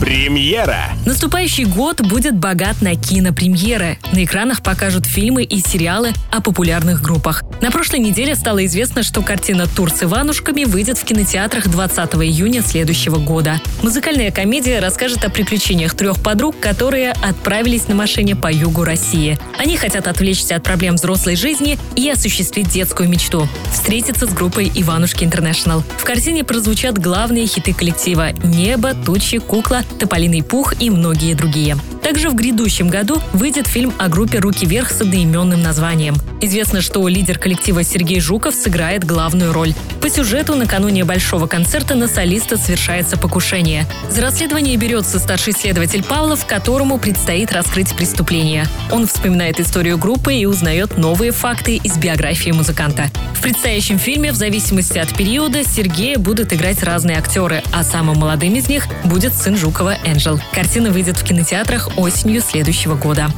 Премьера. Наступающий год будет богат на кинопремьеры. На экранах покажут фильмы и сериалы о популярных группах. На прошлой неделе стало известно, что картина «Тур с Иванушками» выйдет в кинотеатрах 20 июня следующего года. Музыкальная комедия расскажет о приключениях трех подруг, которые отправились на машине по югу России. Они хотят отвлечься от проблем взрослой жизни и осуществить детскую мечту – встретиться с группой «Иванушки Интернешнл». В картине прозвучат главные хиты коллектива «Небо», «Тучи», «Кукла», «Тополиный пух» и многие другие. Также в грядущем году выйдет фильм о группе «Руки вверх» с одноименным названием. Известно, что лидер коллектива Сергей Жуков сыграет главную роль. По сюжету накануне большого концерта на солиста совершается покушение. За расследование берется старший следователь Павлов, которому предстоит раскрыть преступление. Он вспоминает историю группы и узнает новые факты из биографии музыканта. В предстоящем фильме, в зависимости от периода, Сергея будут играть разные актеры, а самым молодым из них будет сын Жукова Энджел. Картина выйдет в кинотеатрах осенью следующего года.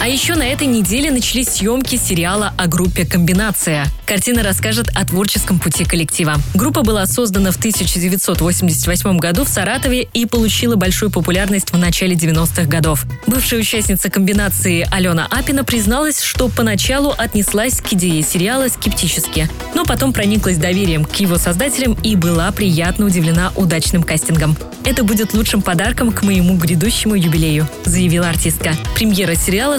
А еще на этой неделе начались съемки сериала о группе «Комбинация». Картина расскажет о творческом пути коллектива. Группа была создана в 1988 году в Саратове и получила большую популярность в начале 90-х годов. Бывшая участница комбинации Алена Апина призналась, что поначалу отнеслась к идее сериала скептически, но потом прониклась доверием к его создателям и была приятно удивлена удачным кастингом. «Это будет лучшим подарком к моему грядущему юбилею», заявила артистка. Премьера сериала